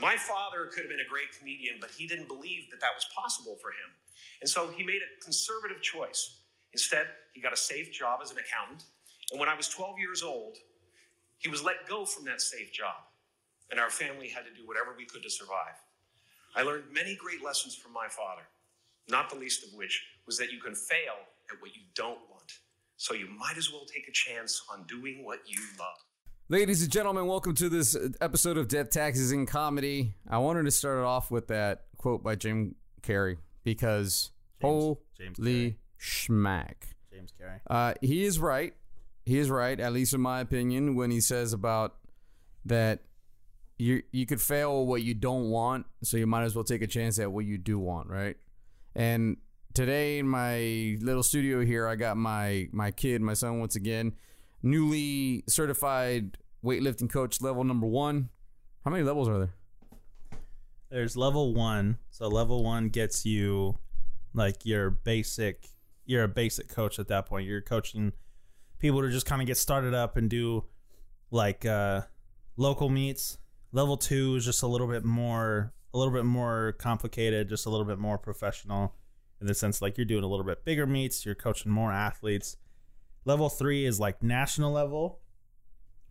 My father could have been a great comedian, but he didn't believe that that was possible for him. And so he made a conservative choice. Instead, he got a safe job as an accountant. And when I was 12 years old, he was let go from that safe job. And our family had to do whatever we could to survive. I learned many great lessons from my father, not the least of which was that you can fail at what you don't want. So you might as well take a chance on doing what you love. Ladies and gentlemen, welcome to this episode of Death Taxes in Comedy. I wanted to start it off with that quote by Jim Carrey because James- James holy schmack. James Carrey. Uh, he is right. He is right, at least in my opinion, when he says about that you you could fail what you don't want, so you might as well take a chance at what you do want, right? And today in my little studio here, I got my my kid, my son, once again, newly certified weightlifting coach, level number one. How many levels are there? There's level one. So level one gets you like your basic. You're a basic coach at that point. You're coaching people to just kind of get started up and do like uh, local meets. Level two is just a little bit more, a little bit more complicated, just a little bit more professional in the sense like you're doing a little bit bigger meets. You're coaching more athletes. Level three is like national level.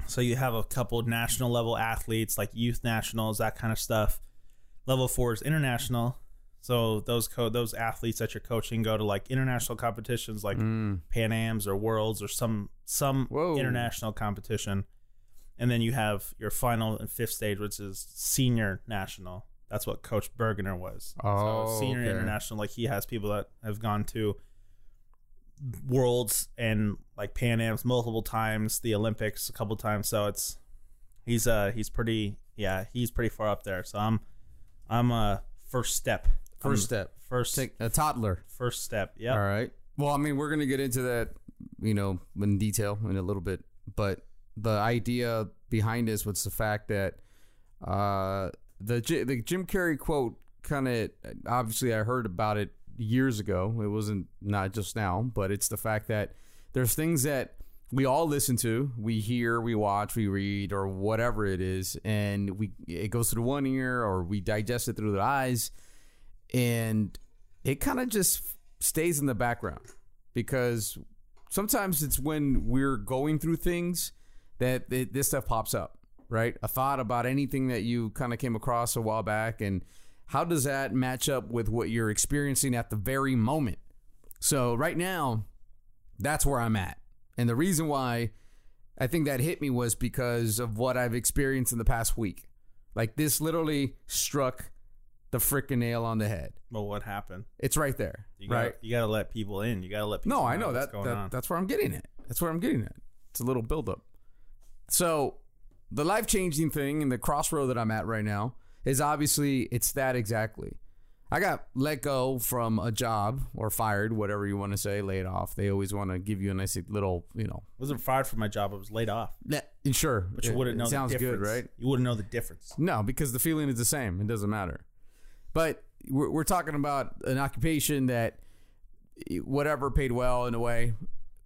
So you have a couple national level athletes like youth nationals, that kind of stuff. Level four is international. So those co- those athletes that you're coaching go to like international competitions like mm. Pan Am's or Worlds or some some Whoa. international competition. And then you have your final and fifth stage, which is senior national. That's what Coach Burgener was. Oh, so senior okay. international, like he has people that have gone to worlds and like Pan Am's multiple times, the Olympics a couple times. So it's he's uh he's pretty yeah he's pretty far up there. So I'm I'm uh first step First I'm step. first Take a toddler. first step yeah All right. Well, I mean, we're to get into that, you know, in detail in a little bit. But the idea behind this was the fact that uh, the the Jim Carrey quote kind of obviously I heard about it years ago. It wasn't not just now, but it's the fact that there's things that we all listen to, we hear, we watch, we read, or whatever it is, and we it goes through one ear or we digest it through the eyes and it kind of just stays in the background because sometimes it's when we're going through things that th- this stuff pops up, right? A thought about anything that you kind of came across a while back, and how does that match up with what you're experiencing at the very moment? So, right now, that's where I'm at. And the reason why I think that hit me was because of what I've experienced in the past week. Like, this literally struck the freaking nail on the head. Well, what happened? It's right there, You gotta, right? You got to let people in. You got to let people. No, I know that, that that's where I'm getting it. That's where I'm getting it. It's a little buildup. So the life changing thing and the crossroad that I'm at right now is obviously it's that exactly. I got let go from a job or fired, whatever you want to say, laid off. They always want to give you a nice little, you know, wasn't fired from my job. I was laid off. yeah, sure. But you wouldn't it know. Sounds the good, difference. right? You wouldn't know the difference. No, because the feeling is the same. It doesn't matter. But we're, we're talking about an occupation that whatever paid well in a way,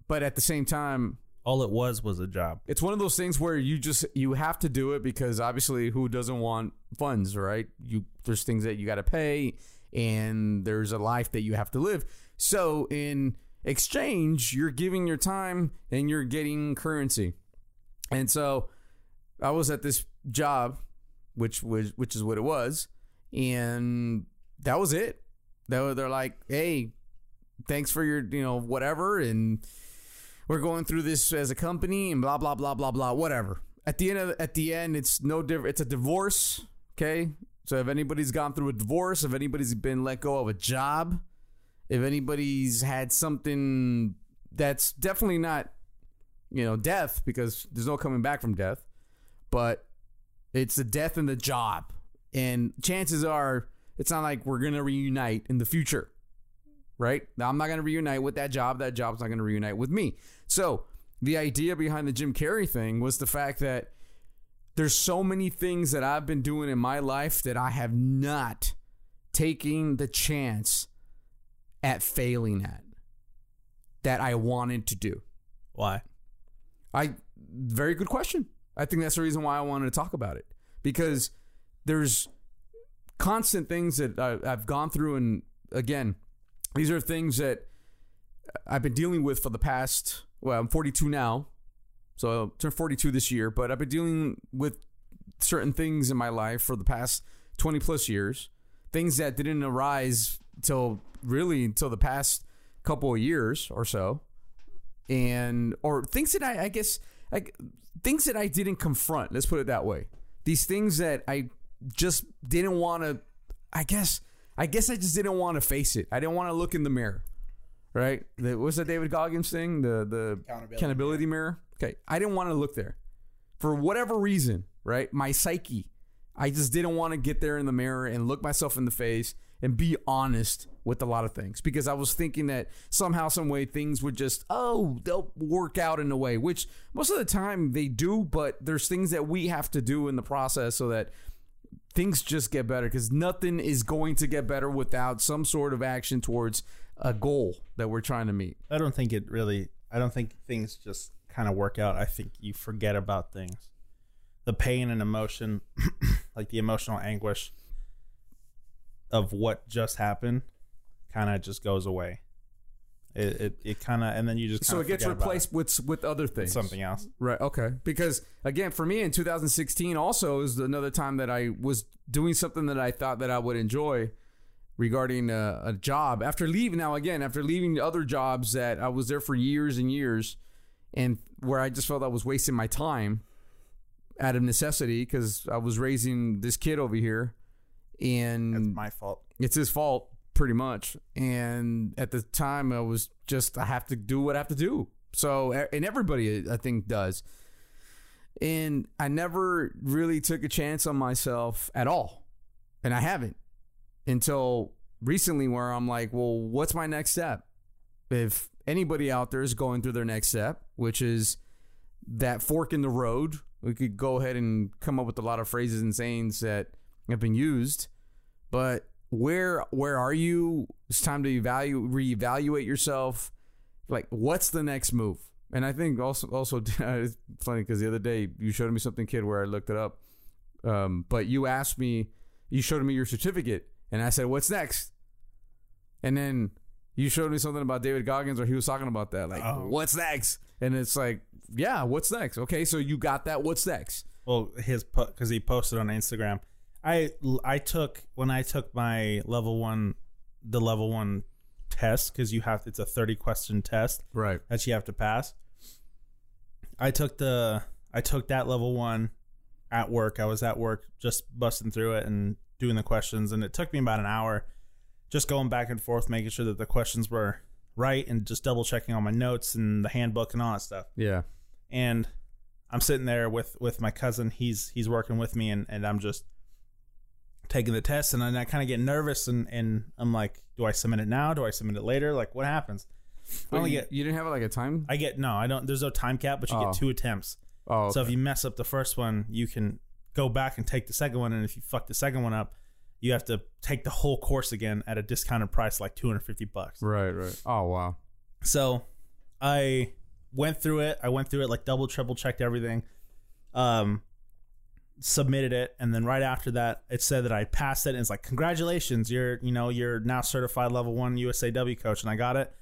but at the same time, All it was was a job. it's one of those things where you just you have to do it because obviously who doesn't want funds, right? You there's things that you got to pay and there's a life that you have to live. So in exchange, you're giving your time and you're getting currency. And so I was at this job which was which is what it was and that was it. They were, they're like, "Hey, thanks for your, you know, whatever and we're going through this as a company and blah blah blah blah blah whatever. At the end of at the end it's no different it's a divorce okay? So if anybody's gone through a divorce if anybody's been let go of a job if anybody's had something that's definitely not you know death because there's no coming back from death but it's the death in the job. And chances are it's not like we're gonna reunite in the future right? Now, I'm not going to reunite with that job. That job's not going to reunite with me. So, the idea behind the Jim Carrey thing was the fact that there's so many things that I've been doing in my life that I have not taken the chance at failing at that I wanted to do. Why? I very good question. I think that's the reason why I wanted to talk about it because there's constant things that I, I've gone through, and again, these are things that I've been dealing with for the past. Well, I'm 42 now, so I'll turn 42 this year. But I've been dealing with certain things in my life for the past 20 plus years. Things that didn't arise till really until the past couple of years or so, and or things that I, I guess like things that I didn't confront. Let's put it that way. These things that I just didn't want to. I guess. I guess I just didn't want to face it. I didn't want to look in the mirror. Right? The, what's the David Goggins thing? The the Accountability accountability mirror. Okay. I didn't want to look there for whatever reason. Right? My psyche. I just didn't want to get there in the mirror and look myself in the face and be honest with a lot of things because I was thinking that somehow, some way, things would just oh they'll work out in a way, which most of the time they do, but there's things that we have to do in the process so that things just get better because nothing is going to get better without some sort of action towards a goal that we're trying to meet. I don't think it really. I don't think things just kind of work out. I think you forget about things, the pain and emotion, like the emotional anguish of what just happened, kind of just goes away. It it, it kind of and then you just So it gets replaced with with other things. something else. Right. Okay. Because again, for me in 2016, also is another time that I was doing something that I thought that I would enjoy regarding a, a job after leaving. Now, again, after leaving other jobs that I was there for years and years, and where I just felt I was wasting my time out of necessity because I was raising this kid over here, and That's my fault. it's his fault pretty much. And at the time i was just i have to do what i have to do. So and everybody i think does. And i never really took a chance on myself at all. And i haven't until recently where i'm like well what's my next step? If anybody out there is going through their next step which is that fork in the road we could go ahead and come up with a lot of phrases and sayings that have been used. But where where are you? It's time to evaluate reevaluate yourself. Like what's the next move? And i think also also it's funny because the other day you showed me something kid where i looked it up. Um, but you asked me you showed me your certificate and i said what's next? And then you showed me something about david goggins or he was talking about that like Oh. what's next? And it's like yeah what's next? Okay so you got that what's next? Well, his because he posted on Instagram. I I took when I took my level one, the level one test because you have it's a thirty question test right that you have to pass. I took the I took that level one at work. I was at work just busting through it and doing the questions, and it took me about an hour just going back and forth, making sure that the questions were right and just double checking on my notes and the handbook and all that stuff yeah and I'm sitting there with with my cousin. He's he's working with me, and, and I'm just taking the test, and then I kind of get nervous, and and I'm like, do I submit it now? Do I submit it later? Like, what happens? I only you, get you didn't have like a time I get no, I don't. There's no time cap, but you Oh. get two attempts. oh So if you mess up the first one, you can go back and take the second one, and if you fuck the second one up, you have to take the whole course again at a discounted price, like 250 bucks. right right oh wow So I went through it. I went through it like double, triple checked everything. Um, submitted it, and then right after that, it said that I passed it. And it's like, congratulations, you're you know you're now certified level one USAW coach, and I got it.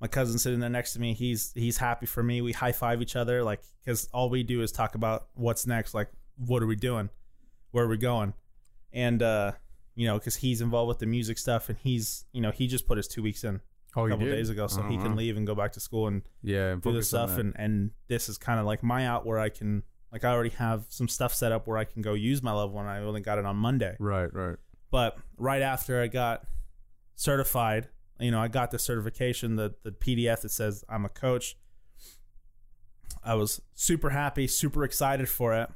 My cousin sitting there next to me. He's he's happy for me. We high five each other, like because all we do is talk about what's next. Like, what are we doing? Where are we going? And uh, you know, because he's involved with the music stuff, and he's you know he just put his two weeks in oh a couple days ago, so Oh, he can leave and go back to school and yeah and do this stuff. And and this is kind of like my out where I can like I already have some stuff set up where I can go use my level one. I only got it on Monday, right right but right after I got certified, you know, I got the certification, the the PDF that says I'm a coach. I was super happy, super excited for it,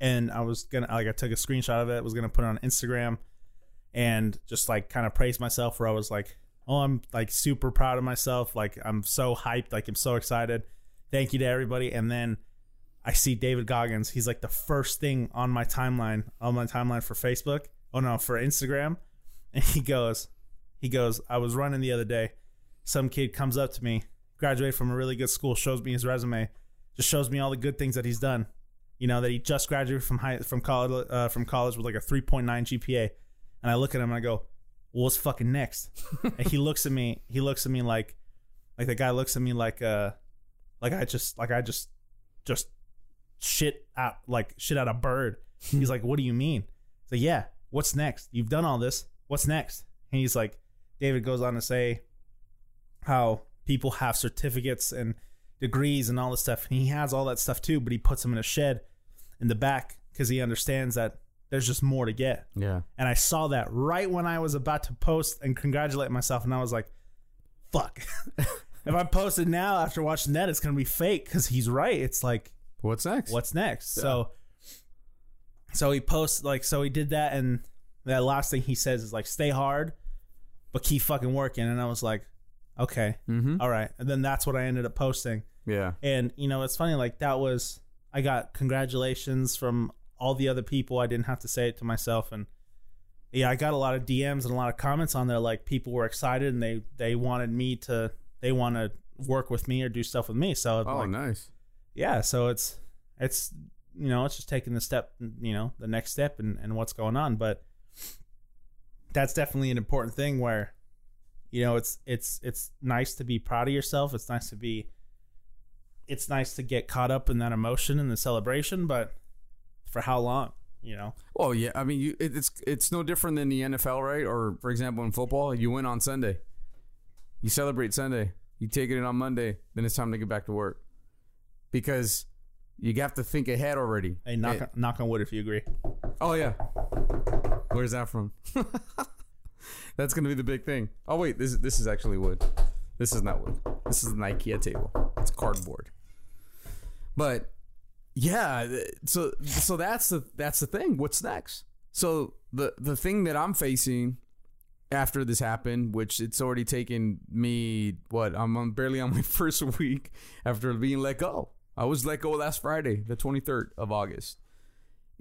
and I was gonna like I took a screenshot of it, was gonna put it on Instagram, and just like kind of praise myself. Where I was like, oh, I'm like super proud of myself, like I'm so hyped, like I'm so excited. Thank you to everybody, and then I see David Goggins. He's like the first thing on my timeline, on my timeline for Facebook. Oh no, for Instagram. And he goes, he goes, I was running the other day. Some kid comes up to me, graduated from a really good school, shows me his resume, just shows me all the good things that he's done. you know, that he just graduated from high from college uh, from college with like a 3.9 GPA, and I look at him and I go, well, "What's fucking next?" and he looks at me. He looks at me like, like the guy looks at me like, uh, like I just like I just just shit out like shit out a bird. Hmm. He's like, "What do you mean?" So yeah, what's next? You've done all this. What's next? And he's like, David goes on to say how people have certificates and degrees and all this stuff, and he has all that stuff too, but he puts them in a shed in the back because he understands that there's just more to get. Yeah. And I saw that right when I was about to post and congratulate myself, and I was like, "Fuck." if I post it now after watching that, it's gonna be fake because he's right. It's like What's next? what's next. So so he posts like so he did that and that last thing he says is like stay hard but keep fucking working and I was like okay Mm-hmm. all right and then that's what I ended up posting Yeah. and you know it's funny like that was I got congratulations from all the other people I didn't have to say it to myself and yeah I got a lot of DMs and a lot of comments on there like people were excited and they they wanted me to they want to work with me or do stuff with me so Oh, like, nice. Yeah so it's it's you know it's just taking the step you know the next step and, and what's going on. But that's definitely an important thing where you know it's it's it's nice to be proud of yourself. It's nice to be it's nice to get caught up in that emotion and the celebration but for how long you know? Well, yeah. I mean, you, it, it's it's no different than the NFL, right? Or for example, in football, you win on Sunday, you celebrate Sunday, you take it in on Monday, then it's time to get back to work because you have to think ahead already. hey knock, on, knock on wood if you agree oh yeah. Where's that from? That's gonna be the big thing. Oh wait, this this is actually wood. This is not wood. This is an IKEA table. It's cardboard. But yeah, th- so so that's the that's the thing. What's next? So the the thing that I'm facing after this happened, which it's already taken me what I'm on, barely on my first week after being let go. I was let go last Friday, the 23rd of August,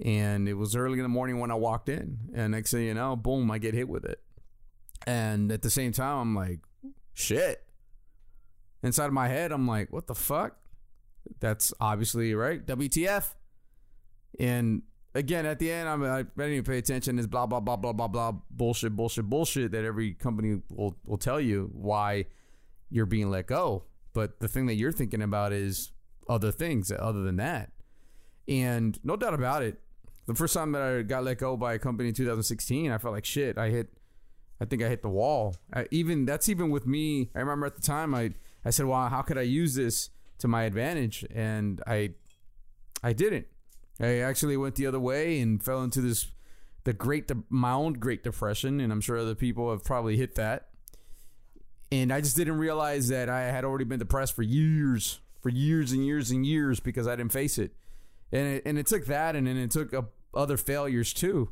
and it was early in the morning when I walked in. And next thing you know, boom, I get hit with it. And at the same time, I'm like, shit. Inside of my head, I'm like, what the fuck? That's obviously right. WTF? And again, at the end, I'm I didn't even pay attention. Is blah blah blah blah blah blah bullshit bullshit bullshit that every company will will tell you why you're being let go. But the thing that you're thinking about is other things other than that. And no doubt about it, the first time that I got let go by a company in 2016, I felt like shit. I hit, I think I hit the wall. I, even that's even with me. I remember at the time I I said, well, how could I use this to my advantage? And I I didn't. I actually went the other way and fell into this the great de- my own great depression, and I'm sure other people have probably hit that. And I just didn't realize that I had already been depressed for years, for years and years and years because I didn't face it. And it, and it took that, and then it took uh, other failures too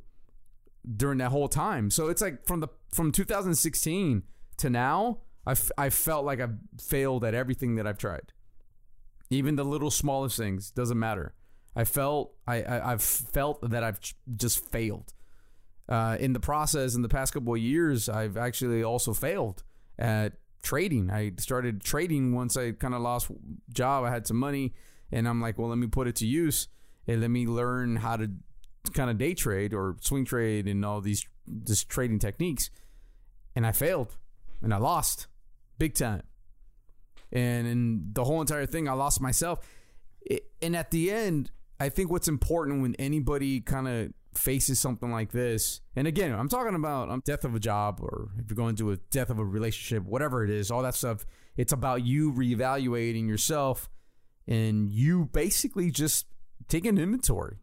during that whole time. So it's like from the from 2016 to now, I, f- I felt like I've failed at everything that I've tried. Even the little smallest things doesn't matter. I felt I, I I've felt that I've just failed. Uh, in the process, in the past couple of years, I've actually also failed at trading. I started trading once I kind of lost job. I had some money, and I'm like, well, let me put it to use and let me learn how to kind of day trade or swing trade and all these this trading techniques. And I failed, and I lost big time. And in the whole entire thing, I lost myself. It, and at the end, I think what's important when anybody kind of faces something like this, and again, I'm talking about um, death of a job, or if you're going to a death of a relationship, whatever it is, all that stuff. It's about you reevaluating yourself and you basically just taking inventory,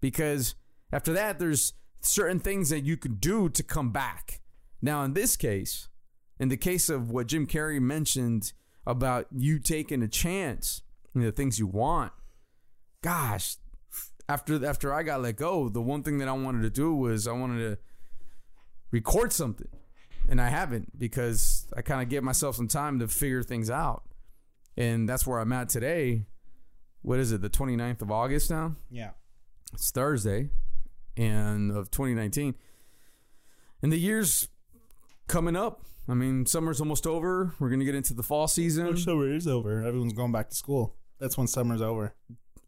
because after that, there's certain things that you can do to come back. Now, in this case, in the case of what Jim Carrey mentioned about you taking a chance in the things you want, gosh, after after I got let go, the one thing that I wanted to do was I wanted to record something, and I haven't because I kind of give myself some time to figure things out, and that's where I'm at today. What is it? The 29th of August now. yeah It's Thursday, and of 2019, and the year's coming up. I mean, summer's almost over. We're gonna get into the fall season. summer is over everyone's going back to school that's when summer's over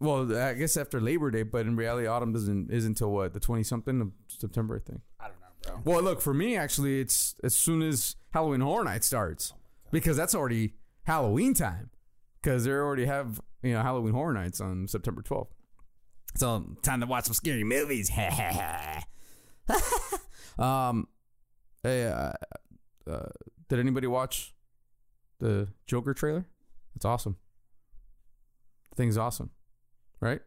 well, I guess after Labor Day, but in reality, autumn doesn't is until what the twenty something of September, I think. I don't know, bro. Well, look for me, actually, it's as soon as Halloween Horror Night starts because that's already Halloween time because they already have you know Halloween Horror Nights on September twelfth. So time to watch some scary movies. um, hey, uh, uh, did anybody watch the Joker trailer? It's awesome. The thing's awesome, right?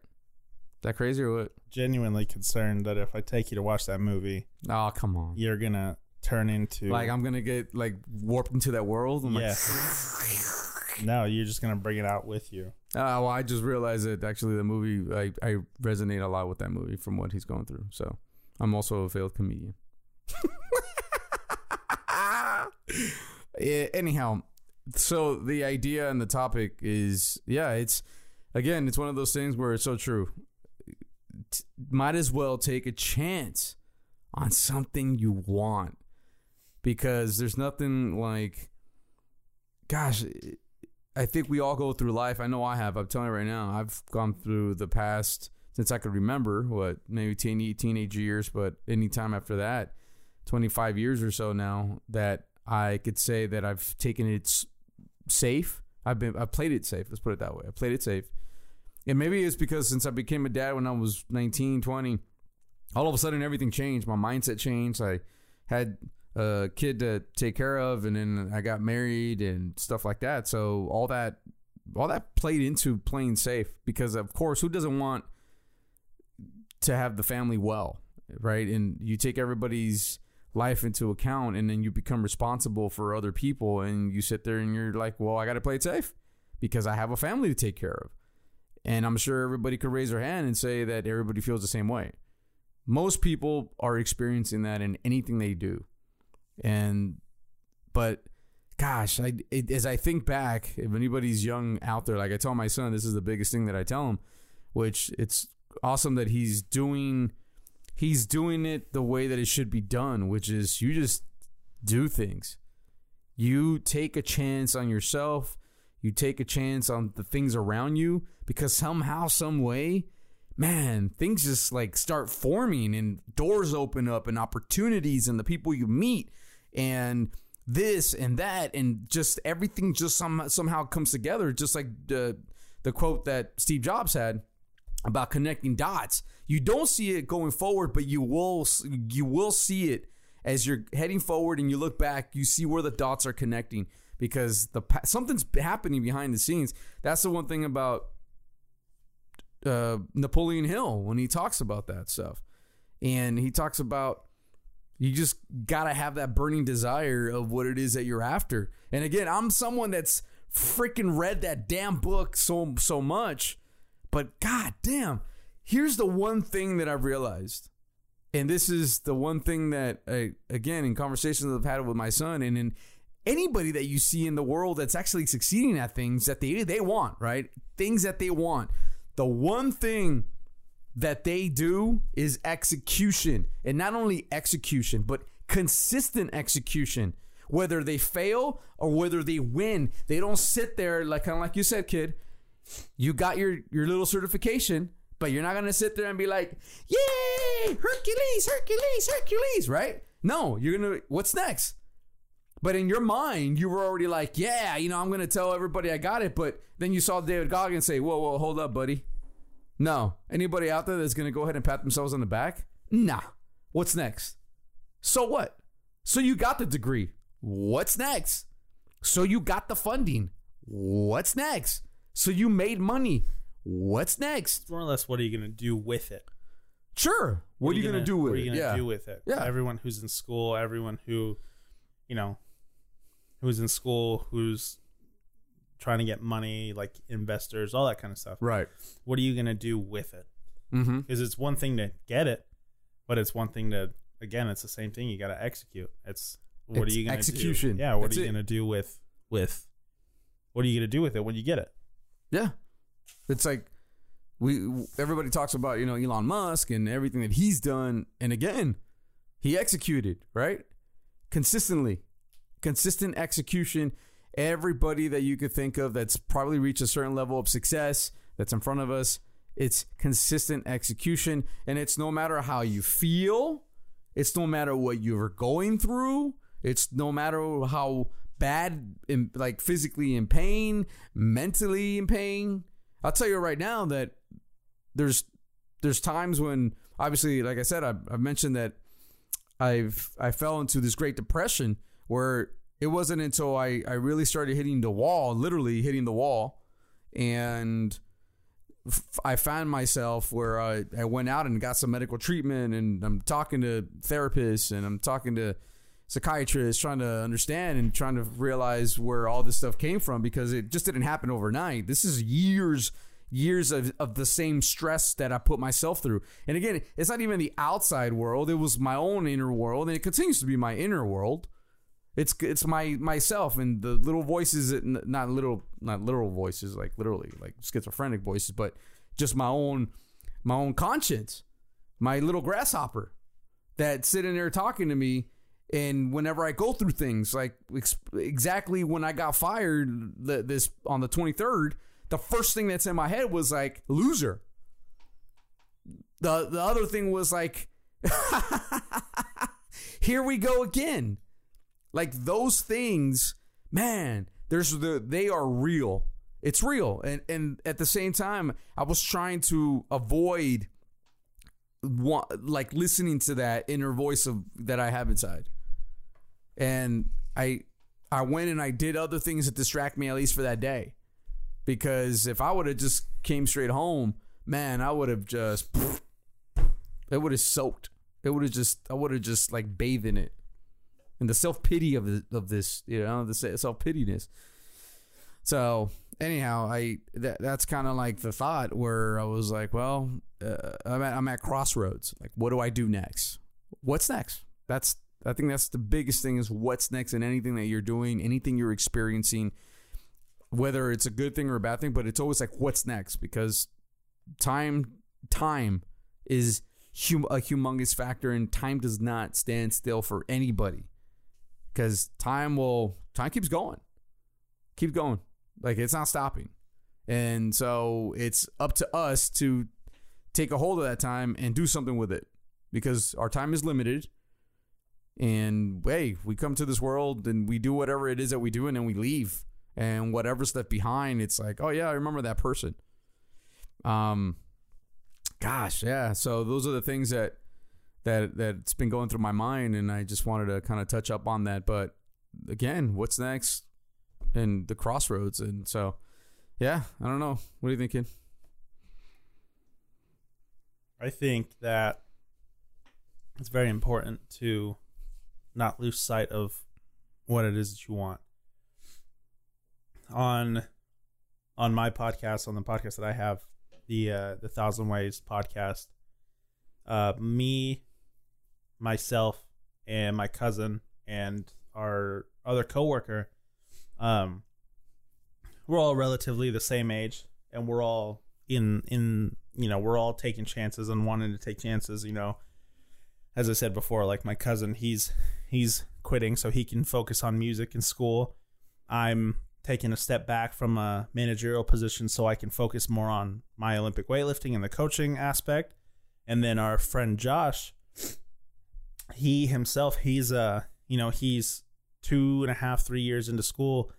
That crazy or what? Genuinely concerned that if I take you to watch that movie, Oh, come on. you're gonna turn into Like I'm gonna get like warped into that world. I'm yeah. no, you're just gonna bring it out with you. like, oh, well, I just realized that actually the movie I I resonate a lot with that movie from what he's going through. So I'm also a failed comedian. Yeah, anyhow, so the idea and the topic is yeah, it's again, it's one of those things where it's so true. T- might as well take a chance on something you want because there's nothing like gosh, I think we all go through life. I know I have. I'm telling you right now. I've gone through the past since I could remember what maybe teen, teenage years, but any time after that, 25 years or so now that I could say that I've taken it safe. I've been I've played it safe. Let's put it that way. I played it safe. And maybe it's because since I became a dad when I was 19, 20, all of a sudden everything changed. My mindset changed. I had a kid to take care of and then I got married and stuff like that. So all that all that played into playing safe because of course who doesn't want to have the family well, right? And you take everybody's life into account and then you become responsible for other people and you sit there and you're like, "Well, I got to play it safe because I have a family to take care of." And I'm sure everybody could raise their hand and say that everybody feels the same way. Most people are experiencing that in anything they do. And but gosh, I it, as I think back, if anybody's young out there, like I tell my son, this is the biggest thing that I tell him, which it's awesome that he's doing he's doing it the way that it should be done, which is you just do things. You take a chance on yourself, you take a chance on the things around you because somehow some way man, things just like start forming and doors open up and opportunities and the people you meet and this and that and just everything just some, somehow comes together just like the the quote that Steve Jobs had about connecting dots. You don't see it going forward, but you will you will see it as you're heading forward and you look back. You see where the dots are connecting because the something's happening behind the scenes. That's the one thing about uh, Napoleon Hill when he talks about that stuff, and he talks about you just gotta have that burning desire of what it is that you're after. And again, I'm someone that's freaking read that damn book so so much, but god damn, here's the one thing that I've realized. And this is the one thing that, I, again, in conversations I've had with my son, and in anybody that you see in the world that's actually succeeding at things that they they want, right? Things that they want. The one thing that they do is execution, and not only execution, but consistent execution. Whether they fail or whether they win, they don't sit there like kind of like you said, kid. You got your your little certification, but you're not gonna sit there and be like, "Yay, Hercules, Hercules, Hercules!" Right? No, you're gonna. What's next? But in your mind, you were already like, "Yeah, you know, I'm gonna tell everybody I got it." But then you saw David Goggins say, "Whoa, whoa, hold up, buddy." No, anybody out there that's gonna go ahead and pat themselves on the back? Nah. What's next? So what? So you got the degree. What's next? So you got the funding. What's next? So you made money. What's next? More or less what are you going to do with it? Sure. What, are you gonna, do with what it? are you gonna yeah. do with it? Yeah. Everyone who's in school, everyone who, you know, who's in school, who's trying to get money, like investors, all that kind of stuff. right. What are you gonna do with it? Mm-hmm. Because it's one thing to get it, but it's one thing to again, it's the same thing. You got to execute. It's what It's are you gonna execution. Do? Yeah. What That's are you gonna do with with? What are you gonna do with it when you get it? Yeah. It's like we everybody talks about, you know, Elon Musk and everything that he's done and again, he executed, right? Consistently. Consistent execution. Everybody that you could think of that's probably reached a certain level of success that's in front of us It's consistent execution, and it's no matter how you feel, it's no matter what you're going through, it's no matter how bad, in, like physically in pain, mentally in pain. I'll tell you right now that there's there's times when obviously, like I said, I've, I've mentioned that I've I fell into this Great Depression where it wasn't until I I really started hitting the wall, literally hitting the wall, and f- I found myself where I, I went out and got some medical treatment, and I'm talking to therapists and I'm talking to psychiatrists, trying to understand and trying to realize where all this stuff came from because it just didn't happen overnight. This is years years of, of the same stress that I put myself through. And again, it's not even the outside world, it was my own inner world, and it continues to be my inner world. It's it's my myself and the little voices, not little not literal voices, like literally like schizophrenic voices, but just my own my own conscience, my little grasshopper that's sitting there talking to me. And whenever I go through things, like ex- exactly when I got fired th- this on the 23rd, the first thing that's in my head was like loser. The the other thing was like here we go again. Like those things, man, there's the they are real. It's real. And and at the same time, I was trying to avoid wa- like listening to that inner voice of that I have inside. And I I went and I did other things that distract me at least for that day. Because if I would have just came straight home, man, I would have just it would have soaked. It would have just I would have just like bathed in it. And the self pity of the, of this, you know, the self pittiness. So anyhow, I that, that's kind of like the thought where I was like, well, uh, I'm at, I'm at crossroads. Like, what do I do next? What's next? That's I think that's the biggest thing is what's next in anything that you're doing, anything you're experiencing, whether it's a good thing or a bad thing. But it's always like, what's next? Because time time is hum- a humongous factor, and time does not stand still for anybody. Because time will time keeps going, keep going. Like it's not stopping. And so it's up to us to take a hold of that time and do something with it because our time is limited. And hey, we come to this world and we do whatever it is that we do and then we leave. And whatever's left behind, it's like, oh yeah, I remember that person. Um gosh, yeah. So those are the things that that that's been going through my mind and I just wanted to kind of touch up on that. But again, what's next? And the crossroads. And so yeah, I don't know. What do you thinking? I think that it's very important to not lose sight of what it is that you want. On on my podcast, on the podcast that I have, the uh, the Thousand Ways podcast, uh, me, myself, and my cousin and our other coworker, um, we're all relatively the same age, and we're all in in you know we're all taking chances and wanting to take chances. You know, as I said before, like my cousin, he's he's quitting so he can focus on music and school. I'm taking a step back from a managerial position so I can focus more on my Olympic weightlifting and the coaching aspect. And then our friend Josh, he himself, he's uh, you know, he's two and a half, three years into school,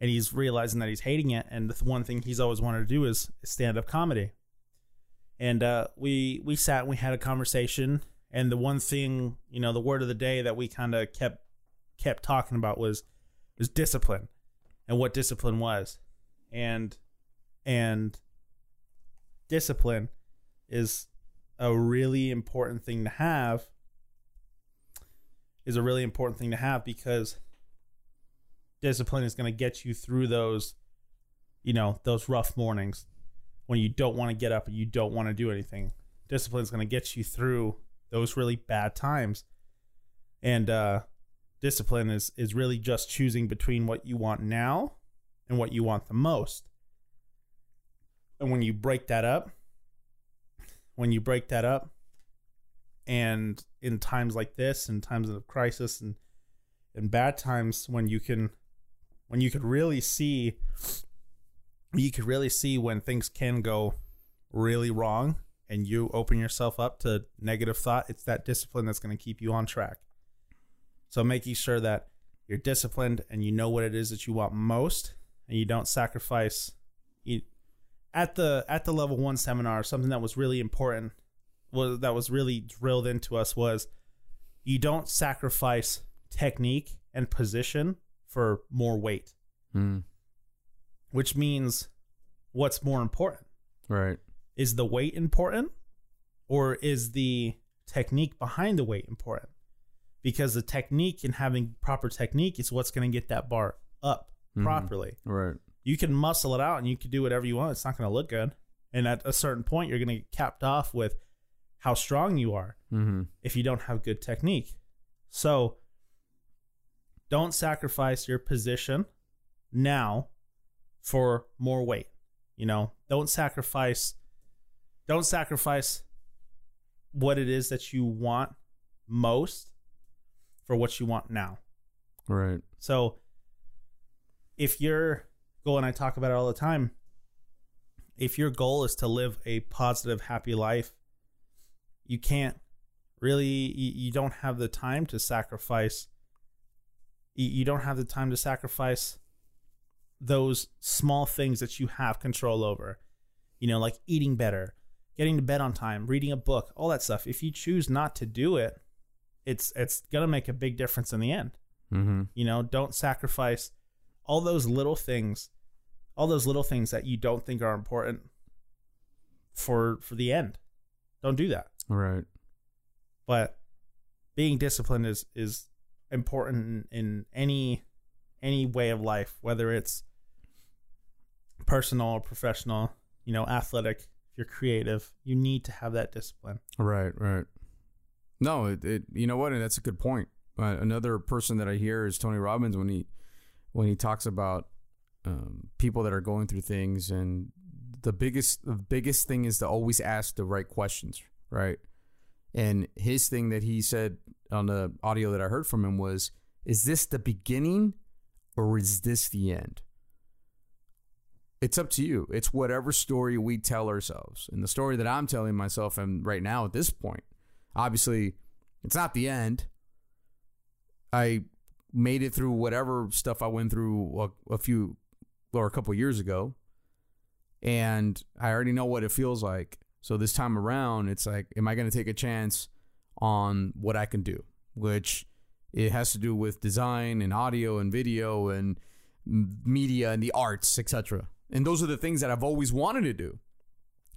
and he's realizing that he's hating it. And the one thing he's always wanted to do is stand up comedy. And uh, we we sat and we had a conversation, and the one thing, you know, the word of the day that we kind of kept kept talking about was was discipline and what discipline was and and discipline is a really important thing to have is a really important thing to have because discipline is going to get you through those you know those rough mornings when you don't want to get up and you don't want to do anything. Discipline is going to get you through those really bad times. And uh discipline is is really just choosing between what you want now and what you want the most. And when you break that up when you break that up and in times like this in times of crisis and in bad times when you can when you could really see you could really see when things can go really wrong and you open yourself up to negative thought, it's that discipline that's going to keep you on track. So making sure that you're disciplined and you know what it is that you want most and you don't sacrifice you, at the at the level 1 seminar something that was really important was that was really drilled into us was you don't sacrifice technique and position for more weight Mm. which means what's more important Right. is the weight important or is the technique behind the weight important because the technique and having proper technique is what's going to get that bar up Mhm. properly Right. you can muscle it out and you can do whatever you want it's not going to look good and at a certain point you're going to get capped off with how strong you are Mm-hmm. if you don't have good technique so don't sacrifice your position now for more weight you know don't sacrifice don't sacrifice what it is that you want most for what you want now Right. so if your goal, and I talk about it all the time, if your goal is to live a positive, happy life, you can't really, you, you don't have the time to sacrifice, you, you don't have the time to sacrifice those small things that you have control over, you know, like eating better, getting to bed on time, reading a book, all that stuff. If you choose not to do it, it's it's gonna make a big difference in the end. Mm-hmm. You know, don't sacrifice all those little things, all those little things that you don't think are important for for the end. Don't do that. Right. But being disciplined is is important in, any any way of life, whether it's personal or professional, you know, athletic, if you're creative, you need to have that discipline. Right, right. No, it, it you know what, and that's a good point. Uh, another person that I hear is Tony Robbins when he when he talks about um, people that are going through things, and the biggest the biggest thing is to always ask the right questions, right? And his thing that he said on the audio that I heard from him was, "Is this the beginning, or is this the end?" It's up to you. It's whatever story we tell ourselves. And the story that I'm telling myself and right now at this point, obviously, it's not the end. I made it through whatever stuff I went through a, a few or a couple years ago. And I already know what it feels like. So this time around, it's like, am I going to take a chance on what I can do? Which it has to do with design and audio and video and media and the arts, etc. And those are the things that I've always wanted to do.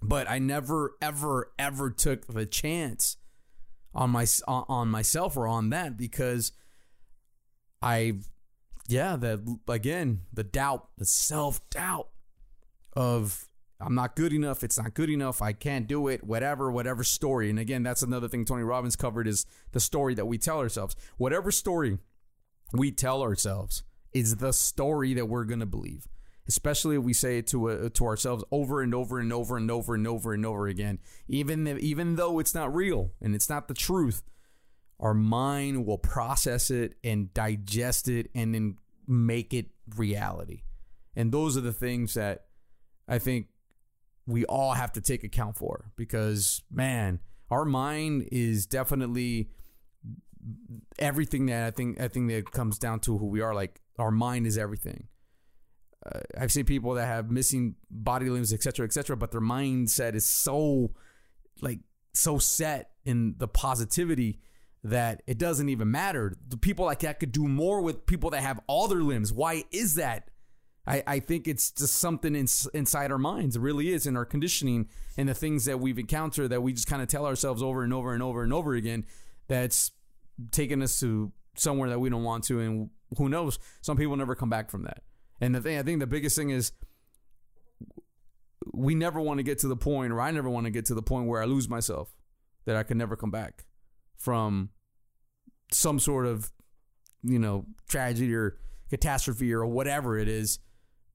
But I never, ever, ever took the chance on my on myself or on that because I, yeah, the again the doubt, the self doubt of I'm not good enough. It's not good enough. I can't do it. Whatever, whatever story. And again, that's another thing Tony Robbins covered is the story that we tell ourselves. Whatever story we tell ourselves is the story that we're gonna believe. Especially if we say it to uh, to ourselves over and over and over and over and over and over again, even if, even though it's not real and it's not the truth, our mind will process it and digest it and then make it reality. And those are the things that I think we all have to take account for because man, our mind is definitely everything that I think I think that comes down to who we are. Like our mind is everything. Uh, I've seen people that have missing body limbs, etc., cetera, et cetera, but their mindset is so like so set in the positivity that it doesn't even matter. The people like that could do more with people that have all their limbs. Why is that? I, I think it's just something in, inside our minds. It really is in our conditioning and the things that we've encountered that we just kind of tell ourselves over and over and over and over again that's taken us to somewhere that we don't want to. And who knows? Some people never come back from that. And the thing, I think the biggest thing is we never want to get to the point, or I never want to get to the point where I lose myself, that I can never come back from some sort of, you know, tragedy or catastrophe or whatever it is.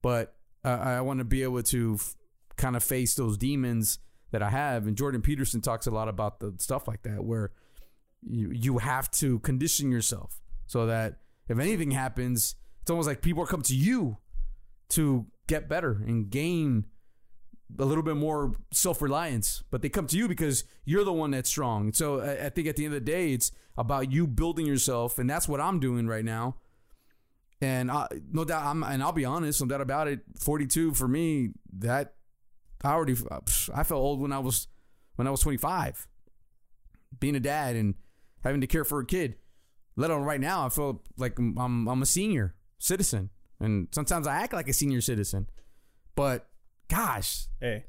But uh, I want to be able to f- kind of face those demons that I have. And Jordan Peterson talks a lot about the stuff like that, where you you have to condition yourself so that if anything happens, it's almost like people come to you to get better and gain a little bit more self reliance, but they come to you because you're the one that's strong. So I, I think at the end of the day, it's about you building yourself, and that's what I'm doing right now. And I, no doubt, I'm, and I'll be honest, no doubt about it. 42 for me, that I already, uh, I felt old when I was when I was 25, being a dad and having to care for a kid. Let alone right now, I feel like I'm I'm, I'm a senior citizen, and sometimes I act like a senior citizen. But gosh, Hey,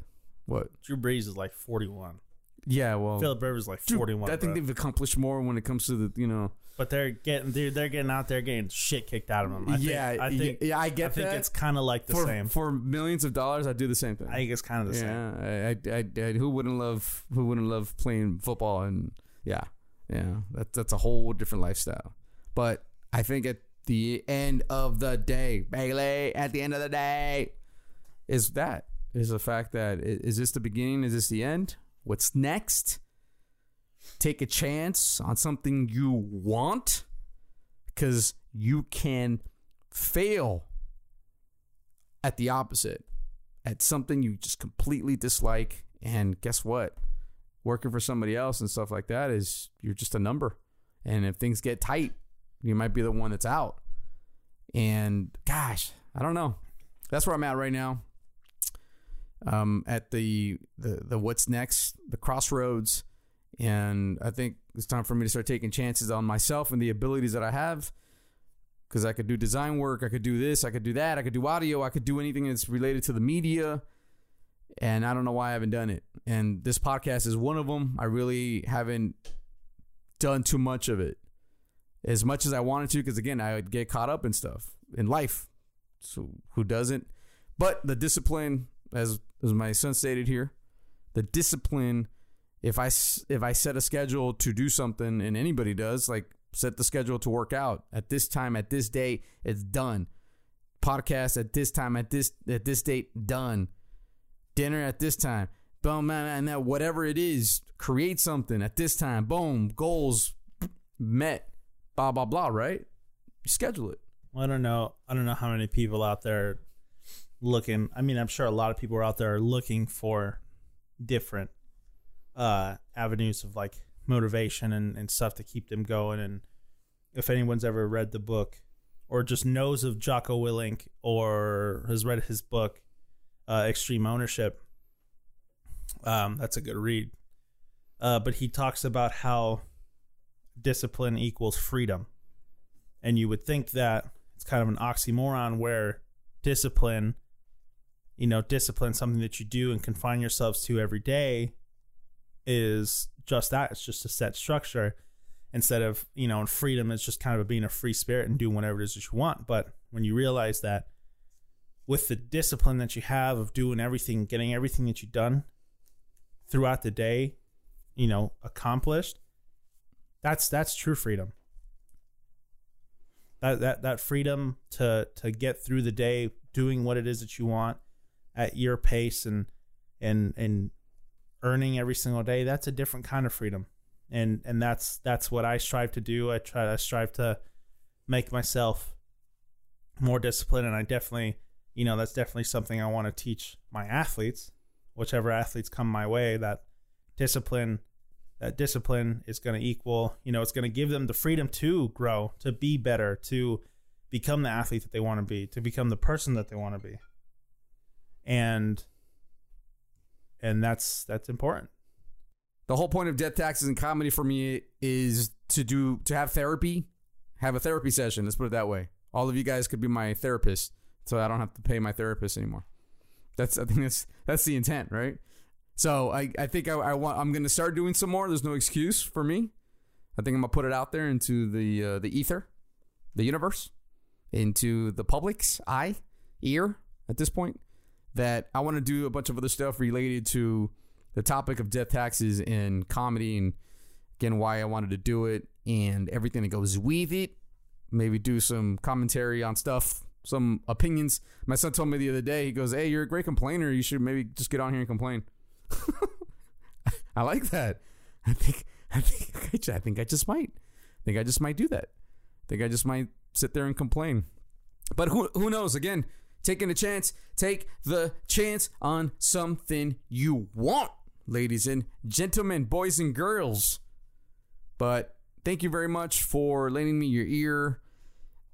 what? Drew Brees is like 41. Yeah, well, Philip Rivers is like dude, 41. I think bro. they've accomplished more when it comes to the you know. But they're getting they're, they're getting out there getting shit kicked out of them. I yeah, think, I think yeah, I get I think that. it's kind of like the for same. for millions of dollars, I'd do the same thing. I think it's kind of the same. yeah, I, I, I, I, who wouldn't love who wouldn't love playing football and yeah, yeah, that's that's a whole different lifestyle. But I think at the end of the day, Bailey, at the end of the day, is that is the fact that is this the beginning? Is this the end? What's next? Take a chance on something you want, because you can fail at the opposite at something you just completely dislike. And guess what? Working for somebody else and stuff like that is you're just a number. And if things get tight you might be the one that's out. And gosh i don't know. That's where i'm at right now. Um at the the, the what's next the crossroads and i think it's time for me to start taking chances on myself and the abilities that i have because I could do design work, I could do this, I could do that, I could do audio, I could do anything that's related to the media. And I don't know why I haven't done it. And this podcast is one of them. I really haven't done too much of it as much as I wanted to, because again, I would get caught up in stuff in life. So who doesn't? But the discipline, as as my son stated here, the discipline. If I if I set a schedule to do something, and anybody does, like set the schedule to work out at this time, at this day, it's done. Podcast at this time, at this at this date, done. Dinner at this time, boom, and that whatever it is, create something at this time, boom, goals met, blah blah blah. Right? Schedule it. I don't know. I don't know how many people out there looking. I mean, I'm sure a lot of people are out there looking for different uh, avenues of like motivation and, and stuff to keep them going. And if anyone's ever read the book or just knows of Jocko Willink or has read his book, uh, Extreme Ownership, um, that's a good read. Uh, but he talks about how discipline equals freedom. And you would think that it's kind of an oxymoron where discipline, you know, discipline, something that you do and confine yourselves to every day, is just that. It's just a set structure instead of, you know, and freedom is just kind of being a free spirit and doing whatever it is that you want. But when you realize that with the discipline that you have of doing everything, getting everything that you've done throughout the day, you know, accomplished, that's that's true freedom that that that freedom to to get through the day doing what it is that you want at your pace and and and earning every single day that's a different kind of freedom. And and that's that's what I strive to do. I try I strive to make myself more disciplined. And I definitely you know that's definitely something I want to teach my athletes. Whichever athletes come my way that discipline that discipline is going to equal, you know, it's going to give them the freedom to grow, to be better, to become the athlete that they want to be, to become the person that they want to be. And and that's that's important. The whole point of death taxes and comedy for me is to do to have therapy, have a therapy session. Let's put it that way. All of you guys could be my therapist, so I don't have to pay my therapist anymore. That's I think that's that's the intent, right? So I, I think I, I want I'm gonna start doing some more. There's no excuse for me. I think I'm gonna put it out there into the uh, the ether, the universe, into the public's eye, ear at this point. That I want to do a bunch of other stuff related to the topic of death taxes and comedy, and again why I wanted to do it and everything that goes with it. Maybe do some commentary on stuff, some opinions. My son told me the other day. He goes, "Hey, you're a great complainer. You should maybe just get on here and complain." I like that. I think I think I think I just might. I think I just might do that. I think I just might sit there and complain. But who who knows? Again, taking a chance. Take the chance on something you want, ladies and gentlemen, boys and girls. But thank you very much for lending me your ear.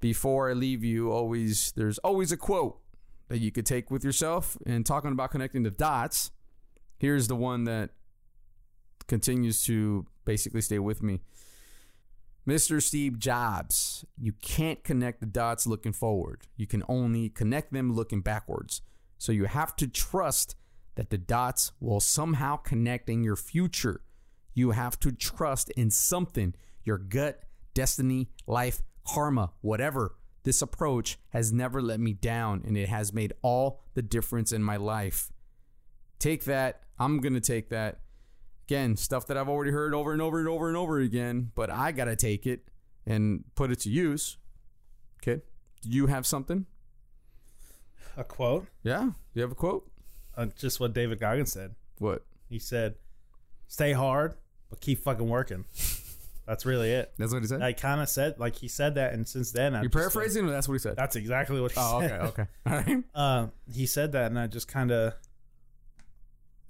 Before I leave you, always there's always a quote that you could take with yourself. And talking about connecting the dots, here's the one that continues to basically stay with me. Mr. Steve Jobs, you can't connect the dots looking forward. You can only connect them looking backwards. So you have to trust that the dots will somehow connect in your future. You have to trust in something, your gut, destiny, life, karma, whatever. This approach has never let me down and it has made all the difference in my life. Take that. I'm going to take that. Again, stuff that I've already heard over and over and over and over again, but I got to take it and put it to use. Okay. Do you have something? A quote, Yeah. You have a quote? uh, just what David Goggins said. What? He said, "Stay hard, but keep fucking working." That's really it. That's what he said? I kind of said like he said that, and since then, I you paraphrasing or that's what he said? That's exactly what he Oh, said. okay. Okay. All right. Uh, he said that, and I just kind of.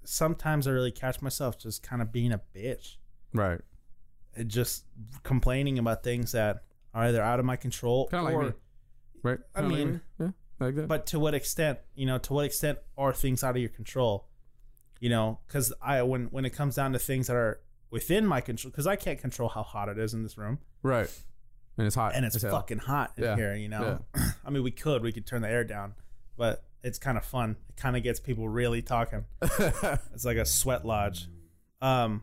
Sometimes I really catch myself just kind of being a bitch, Right. and just complaining about things that are either out of my control Kinda like or. me. Right. I Kinda like mean- me. yeah, like that. but to what extent you know to what extent are things out of your control you know because i when when it comes down to things that are within my control because i can't control how hot it is in this room right. And it's hot. and it's fucking hot in Yeah. here you know i mean we could we could turn the air down but it's kind of fun it kind of gets people really talking it's like a sweat lodge um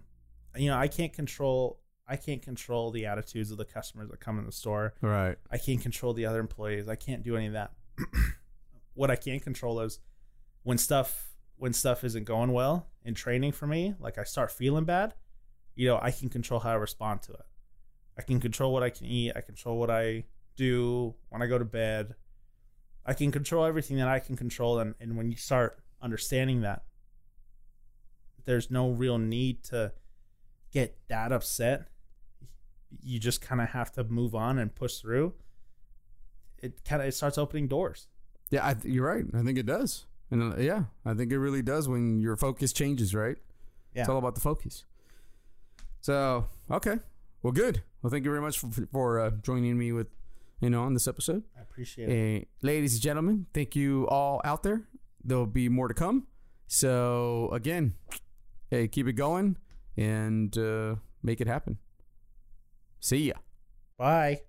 you know i can't control i can't control the attitudes of the customers that come in the store right. I can't control the other employees. I can't do any of that. what I can control is when stuff when stuff isn't going well in training for me, like I start feeling bad, you know, I can control how I respond to it. I can control what I can eat, I control what I do when I go to bed. I can control everything that I can control and, and when you start understanding that there's no real need to get that upset you just kind of have to move on and push through it kind of it starts opening doors Yeah, I, you're right. I think it does. And uh, yeah, I think it really does when your focus changes, right? Yeah. It's all about the focus. So, okay. Well, good. Well, thank you very much for, for uh, joining me with, you know, on this episode. i appreciate it Uh, ladies and gentlemen, thank you all out there. There'll be more to come. So, again, hey, keep it going and uh, make it happen. See ya. bye